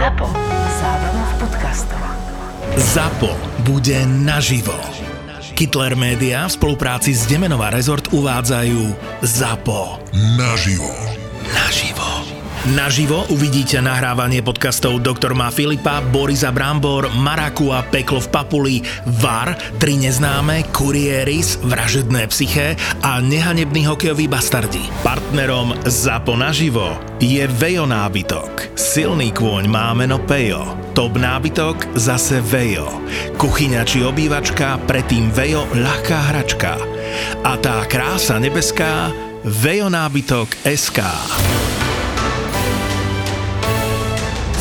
ZAPO. Zábrná v podcastov. ZAPO bude naživo. Hitler Media v spolupráci s Demenová rezort uvádzajú ZAPO. Naživo. Naživo. Naživo uvidíte nahrávanie podcastov Doktor má Filipa, Borisa Brambor, Maraku a Peklo v Papuli, VAR, Tri neznáme, Kurieris, Vražedné psyché a Nehanebný hokejový bastardi. Partnerom ZAPO naživo je Vejo nábytok. Silný kôň má meno Pejo. Top nábytok zase Vejo. Kuchyňa či obývačka, predtým Vejo ľahká hračka. A tá krása nebeská Vejo SK.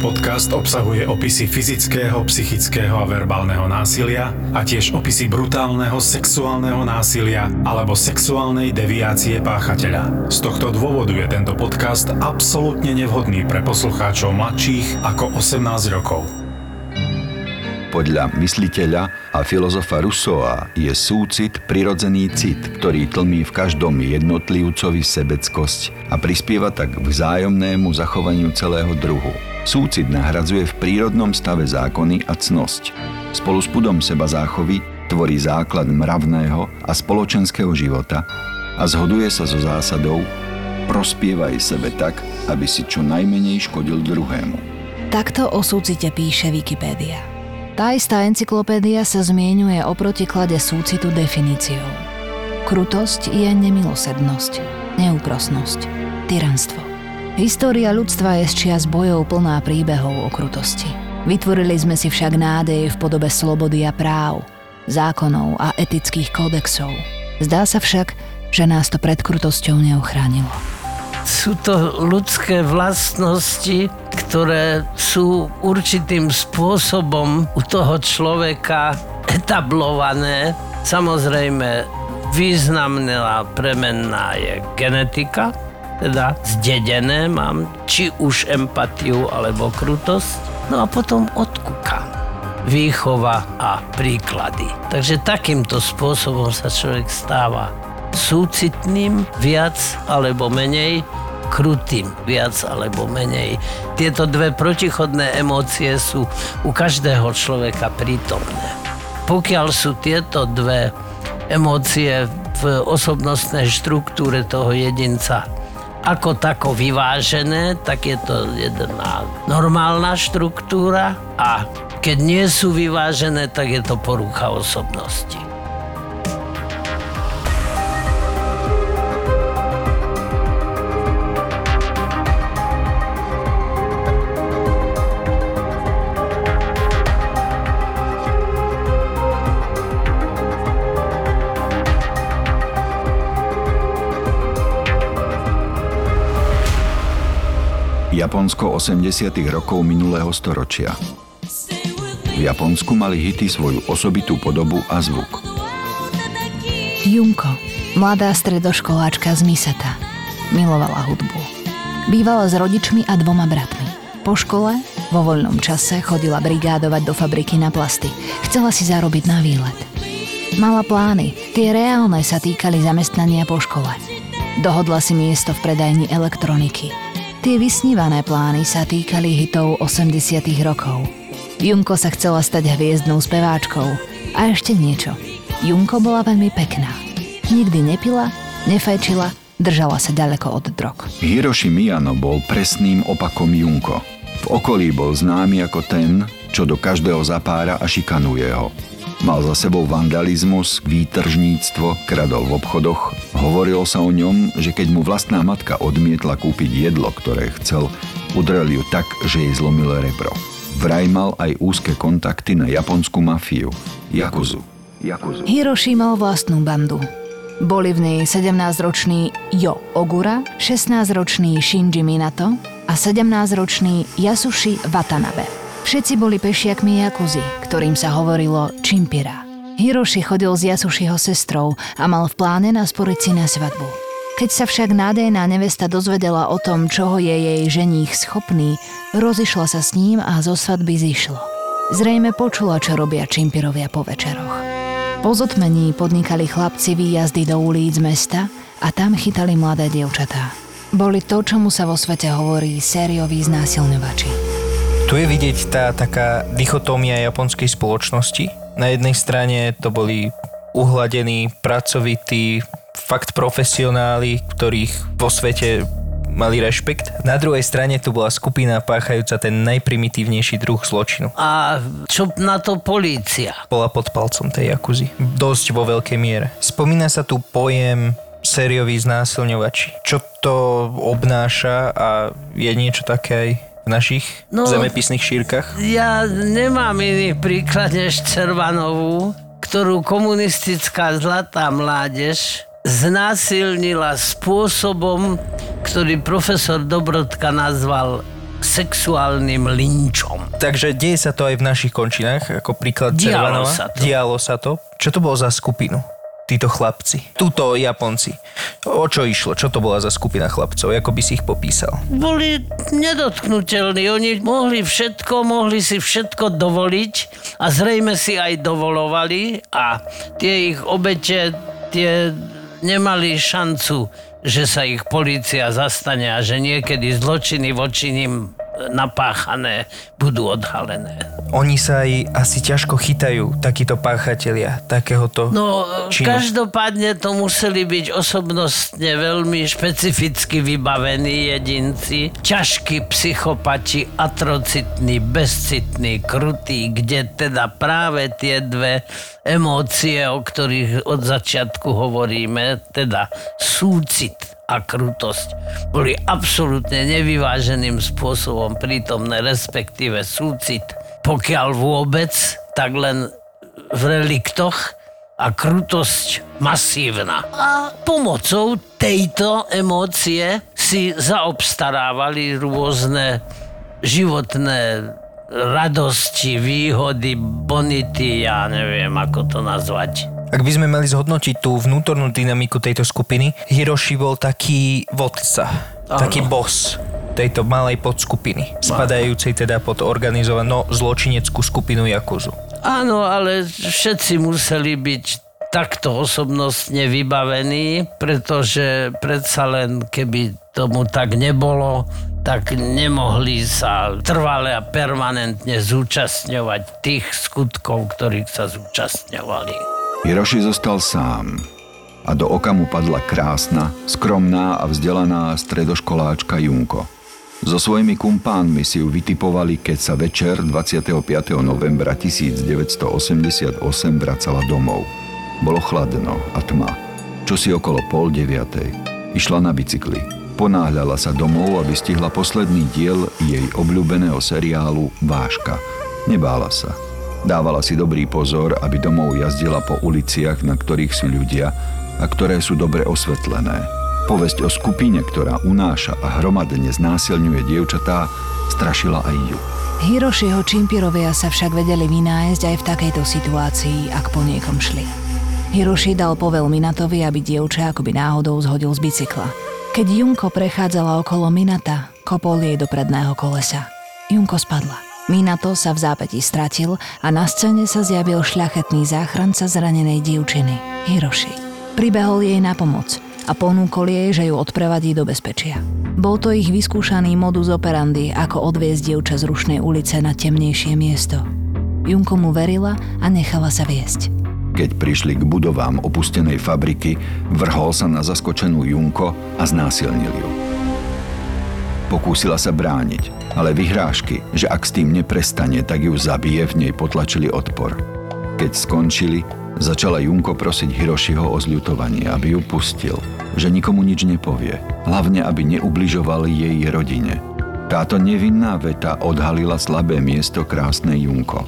Podcast obsahuje opisy fyzického, psychického a verbálneho násilia a tiež opisy brutálneho sexuálneho násilia alebo sexuálnej deviácie páchateľa. Z tohto dôvodu je tento podcast absolútne nevhodný pre poslucháčov mladších ako 18 rokov. Podľa mysliteľa a filozofa Rousseaua je súcit prirodzený cit, ktorý tlmí v každom jednotlivcovi sebeckosť a prispieva tak k vzájomnému zachovaniu celého druhu. Súcit nahradzuje v prírodnom stave zákony a cnosť. Spolu s pudom seba záchovy tvorí základ mravného a spoločenského života a zhoduje sa so zásadou prospievaj sebe tak, aby si čo najmenej škodil druhému. Takto o súcite píše Wikipédia. Tá istá encyklopédia sa zmienuje o protiklade súcitu definíciou. Krutosť je nemilosrdnosť, neúprosnosť, tyranstvo. História ľudstva je z čias bojov plná príbehov o krutosti. Vytvorili sme si však nádej v podobe slobody a práv, zákonov a etických kódexov. Zdá sa však, že nás to pred krutosťou neochránilo. Sú to ľudské vlastnosti, ktoré sú určitým spôsobom u toho človeka etablované. Samozrejme, významná premenná je genetika, teda zdedené mám či už empatiu alebo krutosť. No a potom odkúka výchova a príklady. Takže takýmto spôsobom sa človek stáva súcitným viac alebo menej, krutým viac alebo menej. Tieto dve protichodné emócie sú u každého človeka prítomné. Pokiaľ sú tieto dve emócie v osobnostnej štruktúre toho jedinca ako tako vyvážené, tak je to jedna normálna štruktúra a keď nie sú vyvážené, tak je to porucha osobnosti. Japonsko 80. rokov minulého storočia. V Japonsku mali hity svoju osobitú podobu a zvuk. Junko, mladá stredoškoláčka z Miseta, milovala hudbu. Bývala s rodičmi a dvoma bratmi. Po škole, vo voľnom čase, chodila brigádovať do fabriky na plasty. Chcela si zarobiť na výlet. Mala plány, tie reálne sa týkali zamestnania po škole. Dohodla si miesto v predajni elektroniky. Tie vysnívané plány sa týkali hitov 80 rokov. Junko sa chcela stať hviezdnou speváčkou. A ešte niečo. Junko bola veľmi pekná. Nikdy nepila, nefajčila, držala sa ďaleko od drog. Hiroshi Miyano bol presným opakom Junko. V okolí bol známy ako ten, čo do každého zapára a šikanuje ho. Mal za sebou vandalizmus, výtržníctvo, kradol v obchodoch. Hovorilo sa o ňom, že keď mu vlastná matka odmietla kúpiť jedlo, ktoré chcel, udrel ju tak, že jej zlomil rebro. Vraj mal aj úzke kontakty na japonskú mafiu, Yakuzu. Yakuzu. Hiroshi mal vlastnú bandu. Boli v nej 17-ročný Jo Ogura, 16-ročný Shinji Minato a 17-ročný Yasushi Watanabe. Všetci boli pešiakmi Jakuzy, ktorým sa hovorilo Čimpira. Hiroshi chodil s Yasušiho sestrou a mal v pláne nasporiť si na svadbu. Keď sa však nádejná nevesta dozvedela o tom, čoho je jej ženích schopný, rozišla sa s ním a zo svadby zišlo. Zrejme počula, čo robia čimpirovia po večeroch. Po zotmení podnikali chlapci výjazdy do ulic mesta a tam chytali mladé dievčatá. Boli to, čomu sa vo svete hovorí sérioví znásilňovači. Tu je vidieť tá taká dichotómia japonskej spoločnosti. Na jednej strane to boli uhladení, pracovití, fakt profesionáli, ktorých vo svete mali rešpekt. Na druhej strane tu bola skupina páchajúca ten najprimitívnejší druh zločinu. A čo na to polícia? Bola pod palcom tej jakuzy. Dosť vo veľkej miere. Spomína sa tu pojem sérioví znásilňovači. Čo to obnáša a je niečo také aj našich No. zemepisných šírkach? Ja nemám iný príklad než Cervanovú, ktorú komunistická zlatá mládež znásilnila spôsobom, ktorý profesor Dobrodka nazval sexuálnym linčom. Takže deje sa to aj v našich končinách, ako príklad Dialo Cervanova. sa to. Dialo sa to. Čo to bolo za skupinu? Títo chlapci. Tuto Japonci. O čo išlo? Čo to bola za skupina chlapcov? Ako by si ich popísal? Boli nedotknutelní, oni mohli všetko, mohli si všetko dovoliť a zrejme si aj dovolovali a tie ich obete, tie nemali šancu, že sa ich policia zastane a že niekedy zločiny voči nim napáchané budú odhalené. Oni sa aj asi ťažko chytajú, takíto páchatelia, takéhoto No, činu. každopádne to museli byť osobnostne veľmi špecificky vybavení jedinci, ťažkí psychopati, atrocitní, bezcitní, krutí, kde teda práve tie dve emócie, o ktorých od začiatku hovoríme, teda súcit a krutosť, boli absolútne nevyváženým spôsobom prítomné, respektíve súcit, pokiaľ vôbec, tak len v reliktoch a krutosť masívna. A pomocou tejto emócie si zaobstarávali rôzne životné radosti, výhody, bonity, ja neviem, ako to nazvať. Ak by sme mali zhodnotiť tú vnútornú dynamiku tejto skupiny, Hiroshi bol taký vodca, taký boss tejto malej podskupiny, spadajúcej teda pod organizovanú zločineckú skupinu Jakuzu. Áno, ale všetci museli byť takto osobnostne vybavení, pretože predsa len keby tomu tak nebolo, tak nemohli sa trvale a permanentne zúčastňovať tých skutkov, ktorých sa zúčastňovali. Hiroshi zostal sám a do oka mu padla krásna, skromná a vzdelaná stredoškoláčka Junko. So svojimi kumpánmi si ju vytipovali, keď sa večer 25. novembra 1988 vracala domov. Bolo chladno a tma. Čo si okolo pol deviatej. Išla na bicykli. Ponáhľala sa domov, aby stihla posledný diel jej obľúbeného seriálu Váška. Nebála sa. Dávala si dobrý pozor, aby domov jazdila po uliciach, na ktorých sú ľudia a ktoré sú dobre osvetlené. Povesť o skupine, ktorá unáša a hromadne znásilňuje dievčatá, strašila aj ju. Hirošiho čimpirovia sa však vedeli vynájsť aj v takejto situácii, ak po niekom šli. Hiroši dal povel Minatovi, aby dievča akoby náhodou zhodil z bicykla. Keď Junko prechádzala okolo Minata, kopol jej do predného kolesa. Junko spadla. Minato sa v zápäti stratil a na scéne sa zjavil šľachetný záchranca zranenej dievčiny, Hiroši. Pribehol jej na pomoc a ponúkol jej, že ju odprevadí do bezpečia. Bol to ich vyskúšaný modus operandi, ako odviezť dievča z rušnej ulice na temnejšie miesto. Junko mu verila a nechala sa viesť. Keď prišli k budovám opustenej fabriky, vrhol sa na zaskočenú Junko a znásilnil ju. Pokúsila sa brániť, ale vyhrážky, že ak s tým neprestane, tak ju zabije, v nej potlačili odpor. Keď skončili, začala Junko prosiť Hirošiho o zľutovanie, aby ju pustil, že nikomu nič nepovie, hlavne aby neubližoval jej rodine. Táto nevinná veta odhalila slabé miesto krásnej Junko.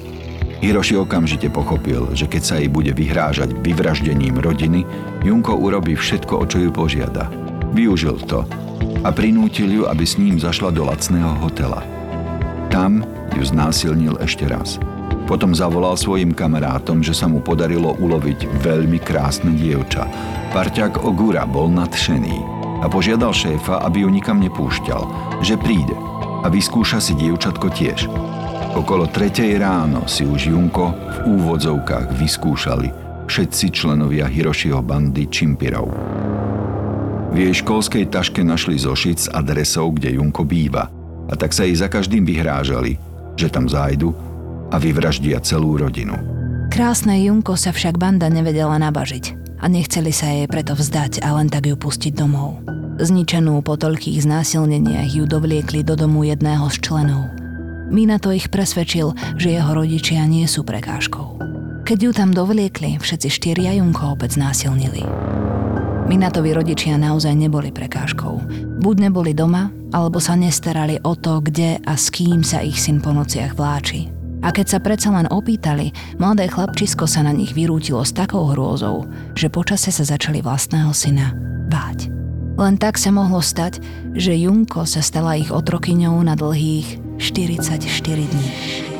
Hiroši okamžite pochopil, že keď sa jej bude vyhrážať vyvraždením rodiny, Junko urobí všetko, o čo ju požiada. Využil to a prinútil ju, aby s ním zašla do lacného hotela. Tam ju znásilnil ešte raz. Potom zavolal svojim kamarátom, že sa mu podarilo uloviť veľmi krásne dievča Parťák Ogura bol nadšený a požiadal šéfa, aby ju nikam nepúšťal, že príde a vyskúša si dievčatko tiež. Okolo tretej ráno si už Junko v úvodzovkách vyskúšali všetci členovia Hirošiho bandy Čimpirov. V jej školskej taške našli zošit s adresou, kde Junko býva a tak sa jej za každým vyhrážali, že tam zájdu a vyvraždia celú rodinu. Krásne Junko sa však banda nevedela nabažiť a nechceli sa jej preto vzdať a len tak ju pustiť domov. Zničenú po toľkých znásilneniach ju dovliekli do domu jedného z členov. Minato ich presvedčil, že jeho rodičia nie sú prekážkou. Keď ju tam dovliekli, všetci štyria Junko opäť znásilnili. Minatovi rodičia naozaj neboli prekážkou. Buď neboli doma, alebo sa nestarali o to, kde a s kým sa ich syn po nociach vláči. A keď sa predsa len opýtali, mladé chlapčisko sa na nich vyrútilo s takou hrôzou, že počase sa začali vlastného syna báť. Len tak sa mohlo stať, že Junko sa stala ich otrokyňou na dlhých 44 dní.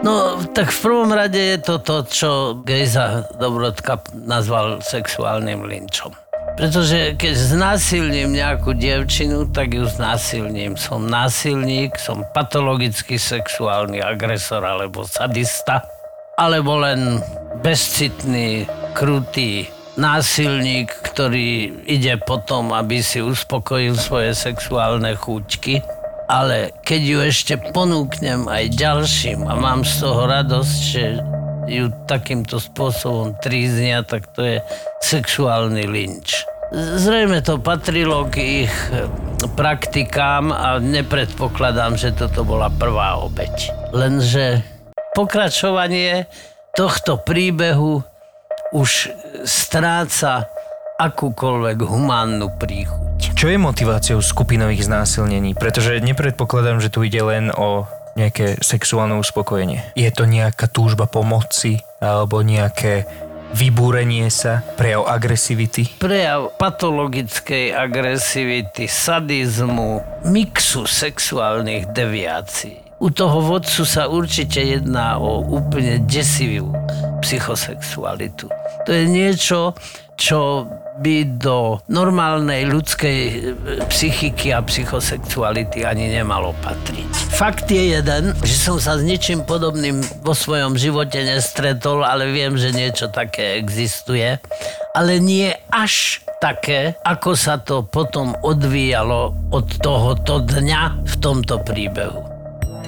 No, tak v prvom rade je to to, čo Gejza Dobrodka nazval sexuálnym linčom. Pretože keď znásilním nejakú dievčinu, tak ju znásilním. Som násilník, som patologický sexuálny agresor alebo sadista, alebo len bezcitný, krutý násilník, ktorý ide potom, aby si uspokojil svoje sexuálne chúťky. Ale keď ju ešte ponúknem aj ďalším a mám z toho radosť, že ju takýmto spôsobom tríznia, tak to je sexuálny lynč. Zrejme to patrilo k ich praktikám a nepredpokladám, že toto bola prvá obeď. Lenže pokračovanie tohto príbehu už stráca akúkoľvek humánnu príchuť. Čo je motiváciou skupinových znásilnení? Pretože nepredpokladám, že tu ide len o nejaké sexuálne uspokojenie. Je to nejaká túžba pomoci alebo nejaké vybúrenie sa, prejav agresivity? Prejav patologickej agresivity, sadizmu, mixu sexuálnych deviácií. U toho vodcu sa určite jedná o úplne desivú psychosexualitu. To je niečo, čo by do normálnej ľudskej e, psychiky a psychosexuality ani nemalo patriť. Fakt je jeden, že som sa s ničím podobným vo svojom živote nestretol, ale viem, že niečo také existuje. Ale nie až také, ako sa to potom odvíjalo od tohoto dňa v tomto príbehu.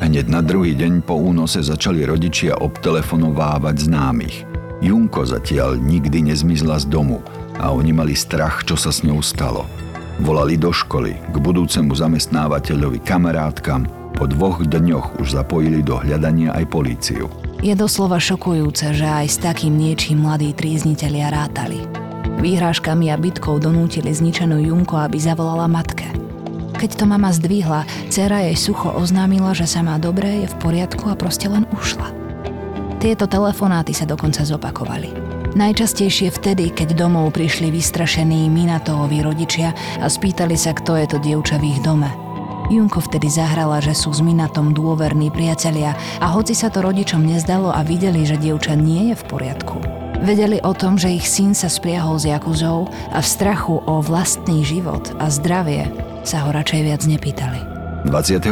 Hneď na druhý deň po únose začali rodičia obtelefonovávať známych. Junko zatiaľ nikdy nezmizla z domu a oni mali strach, čo sa s ňou stalo. Volali do školy, k budúcemu zamestnávateľovi kamarátkam, po dvoch dňoch už zapojili do hľadania aj políciu. Je doslova šokujúce, že aj s takým niečím mladí tríznitelia rátali. Výhrážkami a bitkou donútili zničenú Junko, aby zavolala matke. Keď to mama zdvihla, dcera jej sucho oznámila, že sa má dobré, je v poriadku a proste len ušla. Tieto telefonáty sa dokonca zopakovali. Najčastejšie vtedy, keď domov prišli vystrašení Minatovovi rodičia a spýtali sa, kto je to dievča v ich dome. Junko vtedy zahrala, že sú s Minatom dôverní priatelia a hoci sa to rodičom nezdalo a videli, že dievča nie je v poriadku, vedeli o tom, že ich syn sa spriahol s Jakuzou a v strachu o vlastný život a zdravie sa ho radšej viac nepýtali. 28.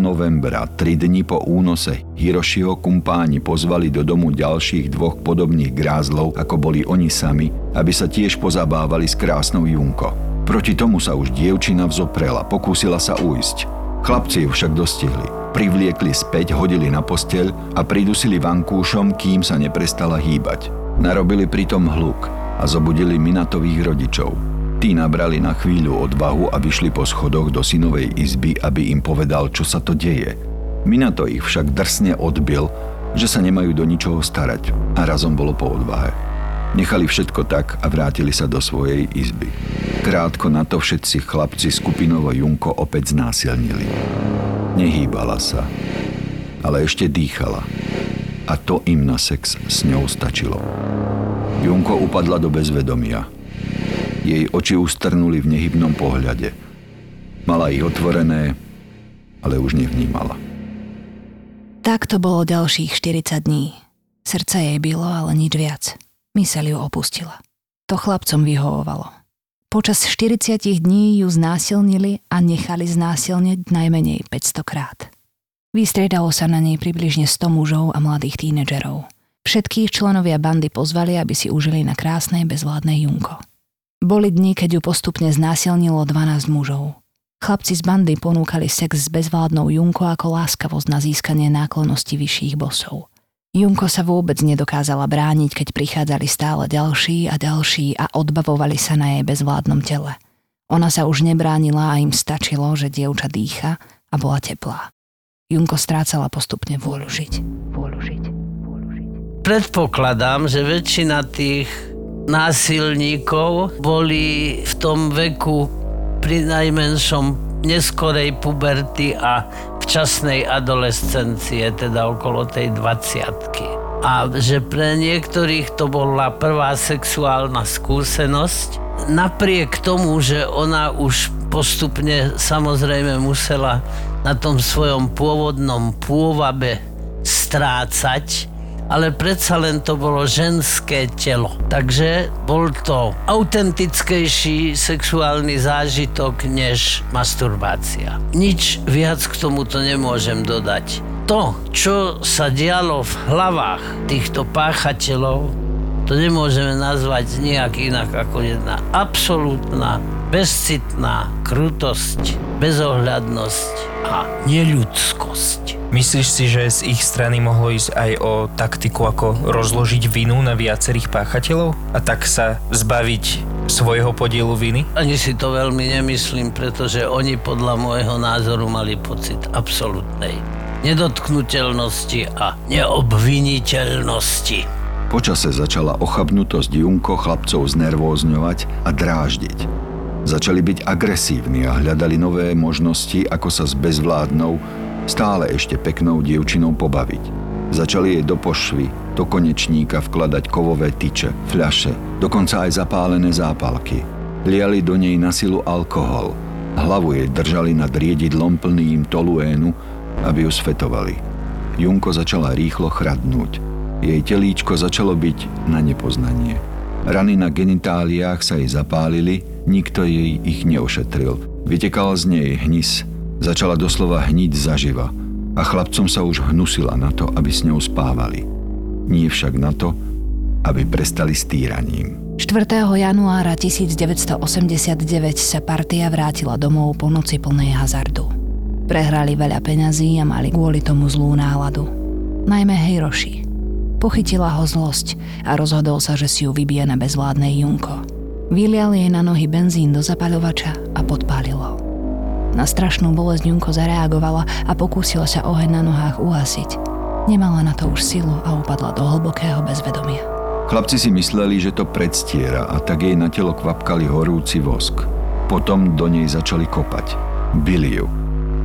novembra, tri dni po únose, Hirošiho kumpáni pozvali do domu ďalších dvoch podobných grázlov, ako boli oni sami, aby sa tiež pozabávali s krásnou Junko. Proti tomu sa už dievčina vzoprela, pokúsila sa ujsť. Chlapci ju však dostihli. Privliekli späť, hodili na posteľ a pridusili vankúšom, kým sa neprestala hýbať. Narobili pritom hluk a zobudili Minatových rodičov. Tí nabrali na chvíľu odvahu a vyšli po schodoch do synovej izby, aby im povedal, čo sa to deje. Minato ich však drsne odbil, že sa nemajú do ničoho starať a razom bolo po odvahe. Nechali všetko tak a vrátili sa do svojej izby. Krátko na to všetci chlapci skupinovo Junko opäť znásilnili. Nehýbala sa, ale ešte dýchala. A to im na sex s ňou stačilo. Junko upadla do bezvedomia – jej oči ustrnuli v nehybnom pohľade. Mala ich otvorené, ale už nevnímala. Tak to bolo ďalších 40 dní. Srdce jej bylo, ale nič viac. Myseľ ju opustila. To chlapcom vyhovovalo. Počas 40 dní ju znásilnili a nechali znásilniť najmenej 500 krát. Vystriedalo sa na nej približne 100 mužov a mladých tínedžerov. Všetkých členovia bandy pozvali, aby si užili na krásnej bezvládnej Junko. Boli dni, keď ju postupne znásilnilo 12 mužov. Chlapci z bandy ponúkali sex s bezvládnou Junko ako láskavosť na získanie náklonosti vyšších bosov. Junko sa vôbec nedokázala brániť, keď prichádzali stále ďalší a ďalší a odbavovali sa na jej bezvládnom tele. Ona sa už nebránila a im stačilo, že dievča dýcha a bola teplá. Junko strácala postupne vôľu žiť. Vôľu žiť. Vôľu žiť. Predpokladám, že väčšina tých násilníkov boli v tom veku pri najmenšom neskorej puberty a včasnej adolescencie, teda okolo tej 20 A že pre niektorých to bola prvá sexuálna skúsenosť. Napriek tomu, že ona už postupne samozrejme musela na tom svojom pôvodnom pôvabe strácať, ale predsa len to bolo ženské telo. Takže bol to autentickejší sexuálny zážitok než masturbácia. Nič viac k tomuto nemôžem dodať. To, čo sa dialo v hlavách týchto páchateľov, to nemôžeme nazvať nejak inak ako jedna absolútna, bezcitná krutosť, bezohľadnosť a neľudskosť. Myslíš si, že z ich strany mohlo ísť aj o taktiku, ako rozložiť vinu na viacerých páchateľov a tak sa zbaviť svojho podielu viny? Ani si to veľmi nemyslím, pretože oni podľa môjho názoru mali pocit absolútnej nedotknutelnosti a neobviniteľnosti. Počase začala ochabnutosť Junko chlapcov znervózňovať a dráždiť. Začali byť agresívni a hľadali nové možnosti, ako sa s bezvládnou, stále ešte peknou dievčinou pobaviť. Začali jej do pošvy, do konečníka vkladať kovové tyče, fľaše, dokonca aj zapálené zápalky. Liali do nej na silu alkohol. Hlavu jej držali nad riedidlom plným toluénu, aby ju sfetovali. Junko začala rýchlo chradnúť. Jej telíčko začalo byť na nepoznanie. Rany na genitáliách sa jej zapálili, nikto jej ich neošetril. Vytekal z nej hnis, Začala doslova hniť zaživa a chlapcom sa už hnusila na to, aby s ňou spávali. Nie však na to, aby prestali s týraním. 4. januára 1989 sa partia vrátila domov po noci plnej hazardu. Prehrali veľa peňazí a mali kvôli tomu zlú náladu. Najmä Hejroši. Pochytila ho zlosť a rozhodol sa, že si ju vybije na bezvládnej Junko. Vylial jej na nohy benzín do zapaľovača a podpálil ho. Na strašnú bolesť Junko zareagovala a pokúsila sa oheň na nohách uhasiť. Nemala na to už silu a upadla do hlbokého bezvedomia. Chlapci si mysleli, že to predstiera a tak jej na telo kvapkali horúci vosk. Potom do nej začali kopať. Bili ju.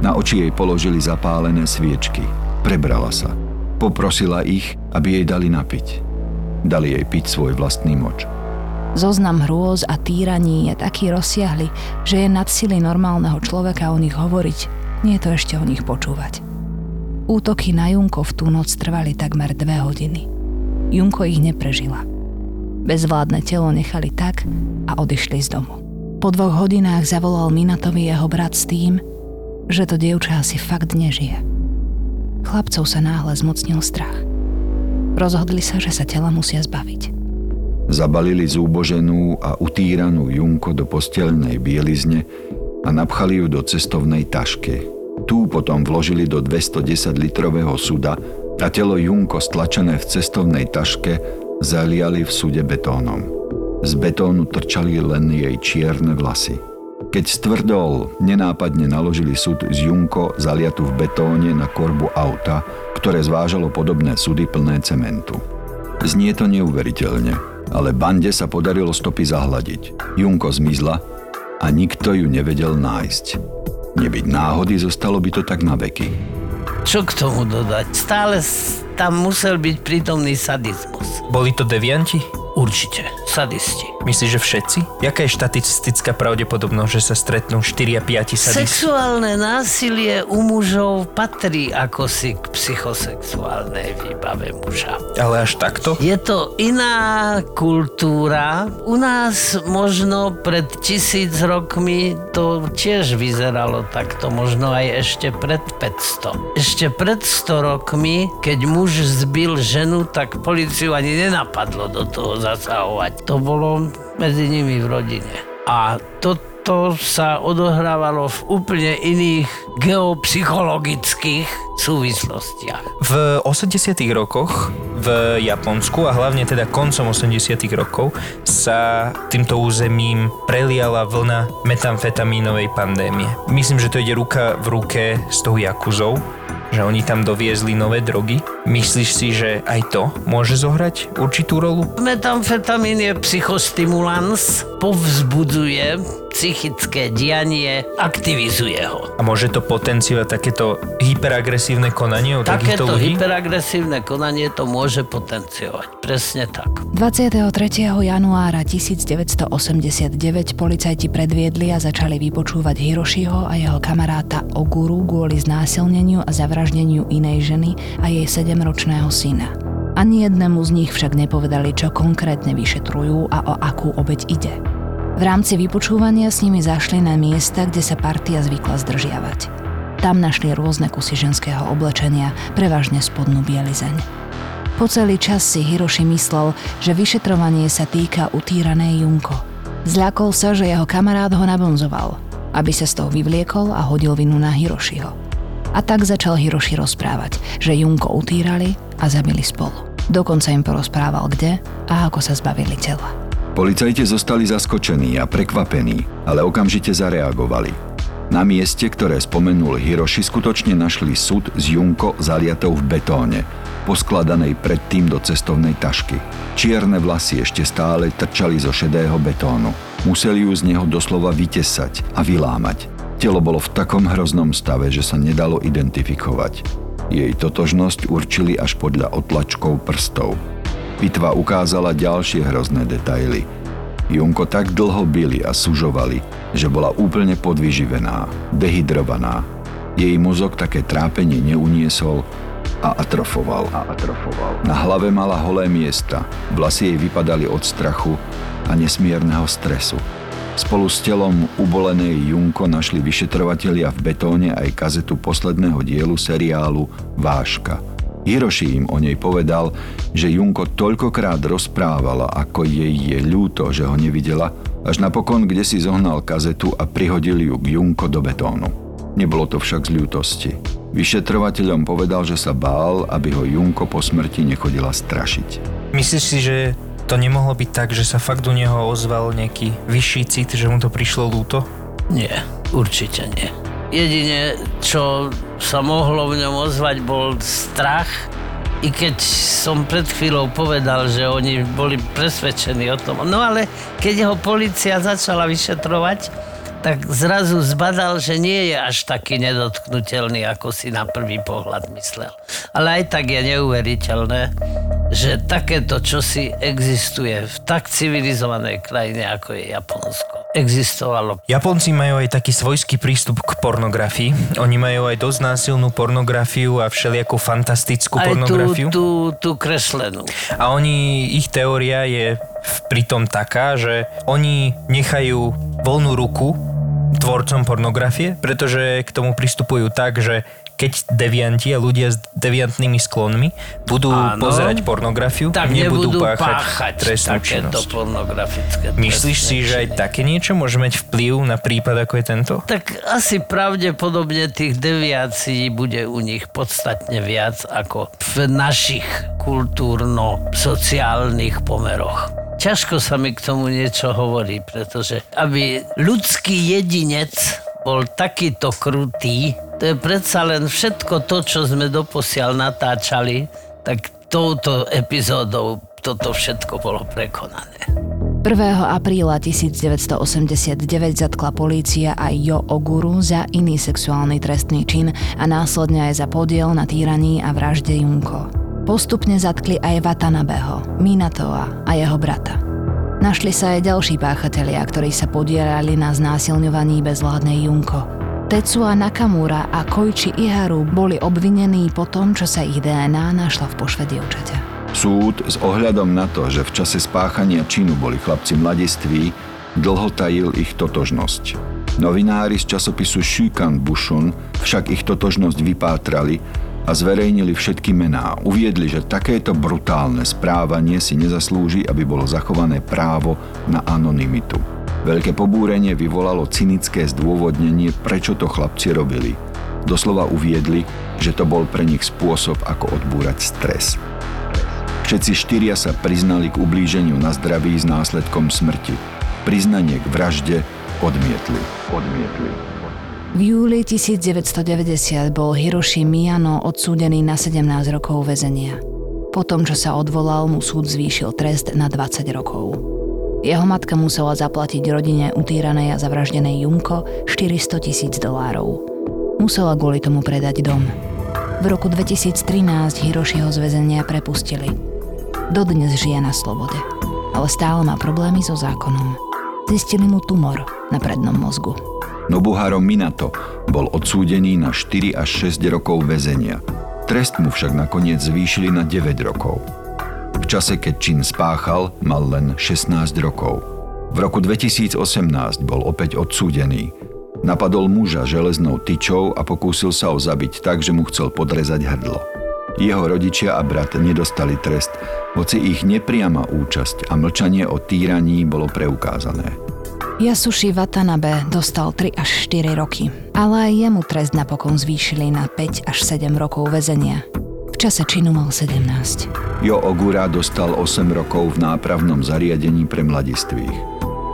Na oči jej položili zapálené sviečky. Prebrala sa. Poprosila ich, aby jej dali napiť. Dali jej piť svoj vlastný moč. Zoznam hrôz a týraní je taký rozsiahly, že je nad sily normálneho človeka o nich hovoriť, nie je to ešte o nich počúvať. Útoky na Junko v tú noc trvali takmer dve hodiny. Junko ich neprežila. Bezvládne telo nechali tak a odišli z domu. Po dvoch hodinách zavolal Minatovi jeho brat s tým, že to dievča asi fakt nežije. Chlapcov sa náhle zmocnil strach. Rozhodli sa, že sa tela musia zbaviť. Zabalili zúboženú a utíranú Junko do postelnej bielizne a napchali ju do cestovnej tašky. Tú potom vložili do 210-litrového suda a telo Junko stlačené v cestovnej taške zaliali v sude betónom. Z betónu trčali len jej čierne vlasy. Keď stvrdol, nenápadne naložili sud z Junko zaliatu v betóne na korbu auta, ktoré zvážalo podobné sudy plné cementu. Znie to neuveriteľne, ale bande sa podarilo stopy zahladiť. Junko zmizla a nikto ju nevedel nájsť. Nebyť náhody, zostalo by to tak na veky. Čo k tomu dodať? Stále tam musel byť prítomný sadizmus. Boli to devianti? Určite. Sadisti. Myslíš, že všetci? Jaká je štatistická pravdepodobnosť, že sa stretnú 4 a 5 sadisti? Sexuálne násilie u mužov patrí ako si k psychosexuálnej výbave muža. Ale až takto? Je to iná kultúra. U nás možno pred tisíc rokmi to tiež vyzeralo takto, možno aj ešte pred 500. Ešte pred 100 rokmi, keď muž zbil ženu, tak policiu ani nenapadlo do toho zasahovať. To bolo medzi nimi v rodine. A toto sa odohrávalo v úplne iných geopsychologických súvislostiach. V 80 rokoch v Japonsku a hlavne teda koncom 80 rokov sa týmto územím preliala vlna metamfetamínovej pandémie. Myslím, že to ide ruka v ruke s tou Jakuzou, že oni tam doviezli nové drogy. Myslíš si, že aj to môže zohrať určitú rolu? Metamfetamín je psychostimulans, povzbudzuje psychické dianie, aktivizuje ho. A môže to potenciovať takéto hyperagresívne konanie u takýchto Takéto ľudí? hyperagresívne konanie to môže potenciovať. Presne tak. 23. januára 1989 policajti predviedli a začali vypočúvať Hirošiho a jeho kamaráta Oguru kvôli znásilneniu a zavraždeniu inej ženy a jej 7-ročného syna. Ani jednému z nich však nepovedali, čo konkrétne vyšetrujú a o akú obeď ide. V rámci vypočúvania s nimi zašli na miesta, kde sa partia zvykla zdržiavať. Tam našli rôzne kusy ženského oblečenia, prevažne spodnú bielizeň. Po celý čas si Hiroshi myslel, že vyšetrovanie sa týka utíranej Junko. Zľakol sa, že jeho kamarát ho nabonzoval, aby sa z toho vyvliekol a hodil vinu na Hiroshiho. A tak začal Hiroshi rozprávať, že Junko utírali a zabili spolu. Dokonca im porozprával kde a ako sa zbavili tela. Policajti zostali zaskočení a prekvapení, ale okamžite zareagovali. Na mieste, ktoré spomenul Hiroshi, skutočne našli súd s Junko zaliatou v betóne, poskladanej predtým do cestovnej tašky. Čierne vlasy ešte stále trčali zo šedého betónu. Museli ju z neho doslova vytesať a vylámať. Telo bolo v takom hroznom stave, že sa nedalo identifikovať. Jej totožnosť určili až podľa otlačkov prstov. Pitva ukázala ďalšie hrozné detaily. Junko tak dlho byli a sužovali, že bola úplne podvyživená, dehydrovaná. Jej mozog také trápenie neuniesol a atrofoval. A atrofoval. Na hlave mala holé miesta, vlasy jej vypadali od strachu a nesmierneho stresu. Spolu s telom ubolenej Junko našli vyšetrovatelia v betóne aj kazetu posledného dielu seriálu Váška – Hiroshi im o nej povedal, že Junko toľkokrát rozprávala, ako jej je ľúto, že ho nevidela, až napokon kde si zohnal kazetu a prihodil ju k Junko do betónu. Nebolo to však z ľútosti. Vyšetrovateľom povedal, že sa bál, aby ho Junko po smrti nechodila strašiť. Myslíš si, že to nemohlo byť tak, že sa fakt u neho ozval nejaký vyšší cit, že mu to prišlo ľúto? Nie, určite nie. Jedine, čo sa mohlo v ňom ozvať, bol strach. I keď som pred chvíľou povedal, že oni boli presvedčení o tom. No ale keď ho policia začala vyšetrovať, tak zrazu zbadal, že nie je až taký nedotknutelný, ako si na prvý pohľad myslel. Ale aj tak je neuveriteľné, že takéto čosi existuje v tak civilizovanej krajine, ako je Japonsko existovalo. Japonci majú aj taký svojský prístup k pornografii. Oni majú aj dosť násilnú pornografiu a všelijakú fantastickú aj pornografiu. Tú, tú, tú kreslenú. A oni, ich teória je pritom taká, že oni nechajú voľnú ruku tvorcom pornografie, pretože k tomu pristupujú tak, že keď devianti a ľudia deviantnými sklonmi budú Áno, pozerať pornografiu, tak nebudú, nebudú páchať, páchať trestnú činnosť. pornografické Myslíš si, že aj také niečo môže mať vplyv na prípad ako je tento? Tak asi pravdepodobne tých deviácií bude u nich podstatne viac ako v našich kultúrno-sociálnych pomeroch. Ťažko sa mi k tomu niečo hovorí, pretože aby ľudský jedinec bol takýto krutý, to je predsa len všetko to, čo sme doposiaľ natáčali, tak touto epizódou toto všetko bolo prekonané. 1. apríla 1989 zatkla polícia aj Jo Oguru za iný sexuálny trestný čin a následne aj za podiel na týraní a vražde Junko. Postupne zatkli aj Watanabeho, Minatoa a jeho brata. Našli sa aj ďalší páchatelia, ktorí sa podielali na znásilňovaní bezvládnej Junko. Tetsuya Nakamura a Koichi Iharu boli obvinení po tom, čo sa ich DNA našla v pošve dievčaťa. Súd s ohľadom na to, že v čase spáchania činu boli chlapci mladiství, dlho tajil ich totožnosť. Novinári z časopisu Shukan Bushun však ich totožnosť vypátrali a zverejnili všetky mená. Uviedli, že takéto brutálne správanie si nezaslúži, aby bolo zachované právo na anonymitu. Veľké pobúrenie vyvolalo cynické zdôvodnenie, prečo to chlapci robili. Doslova uviedli, že to bol pre nich spôsob, ako odbúrať stres. Všetci štyria sa priznali k ublíženiu na zdraví s následkom smrti. Priznanie k vražde odmietli. Odmietli. V júli 1990 bol Hiroshi Miyano odsúdený na 17 rokov väzenia. Po tom, čo sa odvolal, mu súd zvýšil trest na 20 rokov. Jeho matka musela zaplatiť rodine utýranej a zavraždenej Junko 400 tisíc dolárov. Musela kvôli tomu predať dom. V roku 2013 Hiroshiho z väzenia prepustili. Dodnes žije na slobode, ale stále má problémy so zákonom. Zistili mu tumor na prednom mozgu. Nobuharo Minato bol odsúdený na 4 až 6 rokov väzenia. Trest mu však nakoniec zvýšili na 9 rokov. V čase, keď čin spáchal, mal len 16 rokov. V roku 2018 bol opäť odsúdený. Napadol muža železnou tyčou a pokúsil sa ho zabiť tak, že mu chcel podrezať hrdlo. Jeho rodičia a brat nedostali trest, hoci ich nepriama účasť a mlčanie o týraní bolo preukázané. Yasushi Watanabe dostal 3 až 4 roky, ale aj jemu trest napokon zvýšili na 5 až 7 rokov väzenia. V čase činu mal 17. Jo Ogura dostal 8 rokov v nápravnom zariadení pre mladistvých.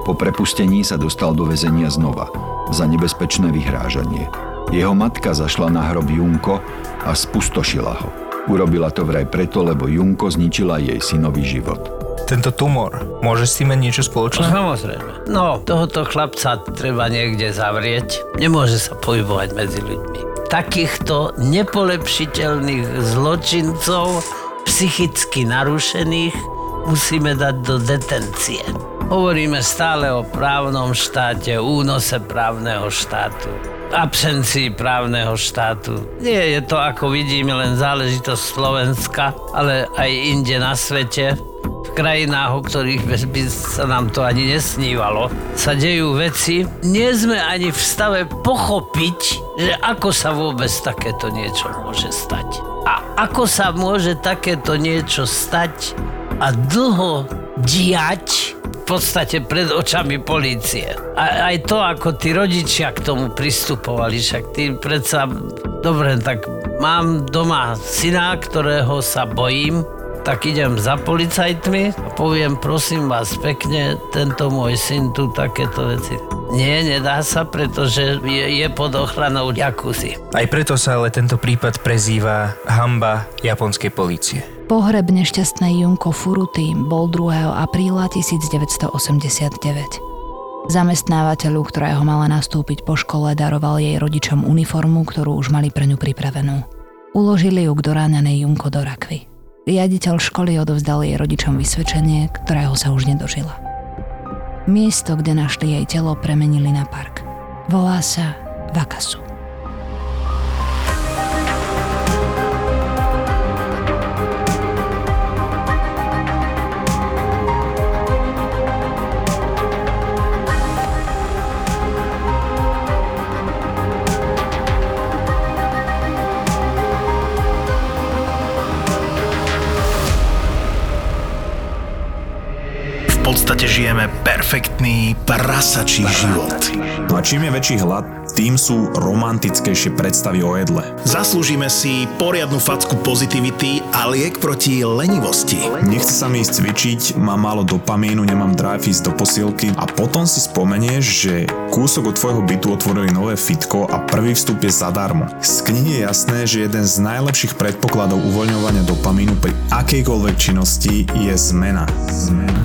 Po prepustení sa dostal do väzenia znova za nebezpečné vyhrážanie. Jeho matka zašla na hrob Junko a spustošila ho. Urobila to vraj preto, lebo Junko zničila jej synový život tento tumor, môže s tým mať niečo spoločné? Samozrejme. No, tohoto chlapca treba niekde zavrieť. Nemôže sa pohybovať medzi ľuďmi. Takýchto nepolepšiteľných zločincov, psychicky narušených, musíme dať do detencie. Hovoríme stále o právnom štáte, únose právneho štátu absencii právneho štátu. Nie je to, ako vidíme, len záležitosť Slovenska, ale aj inde na svete krajinách, o ktorých by sa nám to ani nesnívalo, sa dejú veci, nie sme ani v stave pochopiť, že ako sa vôbec takéto niečo môže stať. A ako sa môže takéto niečo stať a dlho diať v podstate pred očami polície. A aj to, ako tí rodičia k tomu pristupovali, však tí predsa, dobre, tak mám doma syna, ktorého sa bojím, tak idem za policajtmi a poviem, prosím vás pekne, tento môj syn tu takéto veci. Nie, nedá sa, pretože je, je pod ochranou Jakuzy. Aj preto sa ale tento prípad prezýva hamba japonskej polície. Pohreb nešťastnej Junko Furuty bol 2. apríla 1989. Zamestnávateľu, ktorého mala nastúpiť po škole, daroval jej rodičom uniformu, ktorú už mali pre ňu pripravenú. Uložili ju k doráňanej Junko do rakvy. Riaditeľ školy odovzdal jej rodičom vysvedčenie, ktorého sa už nedožila. Miesto, kde našli jej telo, premenili na park. Volá sa Vakasu. Perfektný prasačí život. A čím je väčší hlad, tým sú romantickejšie predstavy o jedle. Zaslúžime si poriadnu facku pozitivity a liek proti lenivosti. Nechce sa mi ísť cvičiť, mám málo dopamínu, nemám drive ísť do posilky a potom si spomenieš, že kúsok od tvojho bytu otvorili nové fitko a prvý vstup je zadarmo. Z knihy je jasné, že jeden z najlepších predpokladov uvoľňovania dopamínu pri akejkoľvek činnosti je zmena.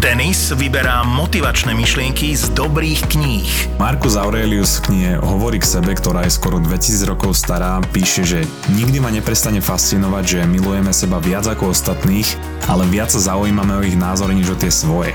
Denis vyberá motivačné myšlienky z dobrých kníh. Markus Aurelius v knihe hovorí k sebe, ktorá je skoro 2000 rokov stará, píše, že nikdy ma neprestane fascinovať, že milujeme seba viac ako ostatných, ale viac sa zaujímame o ich názory než o tie svoje.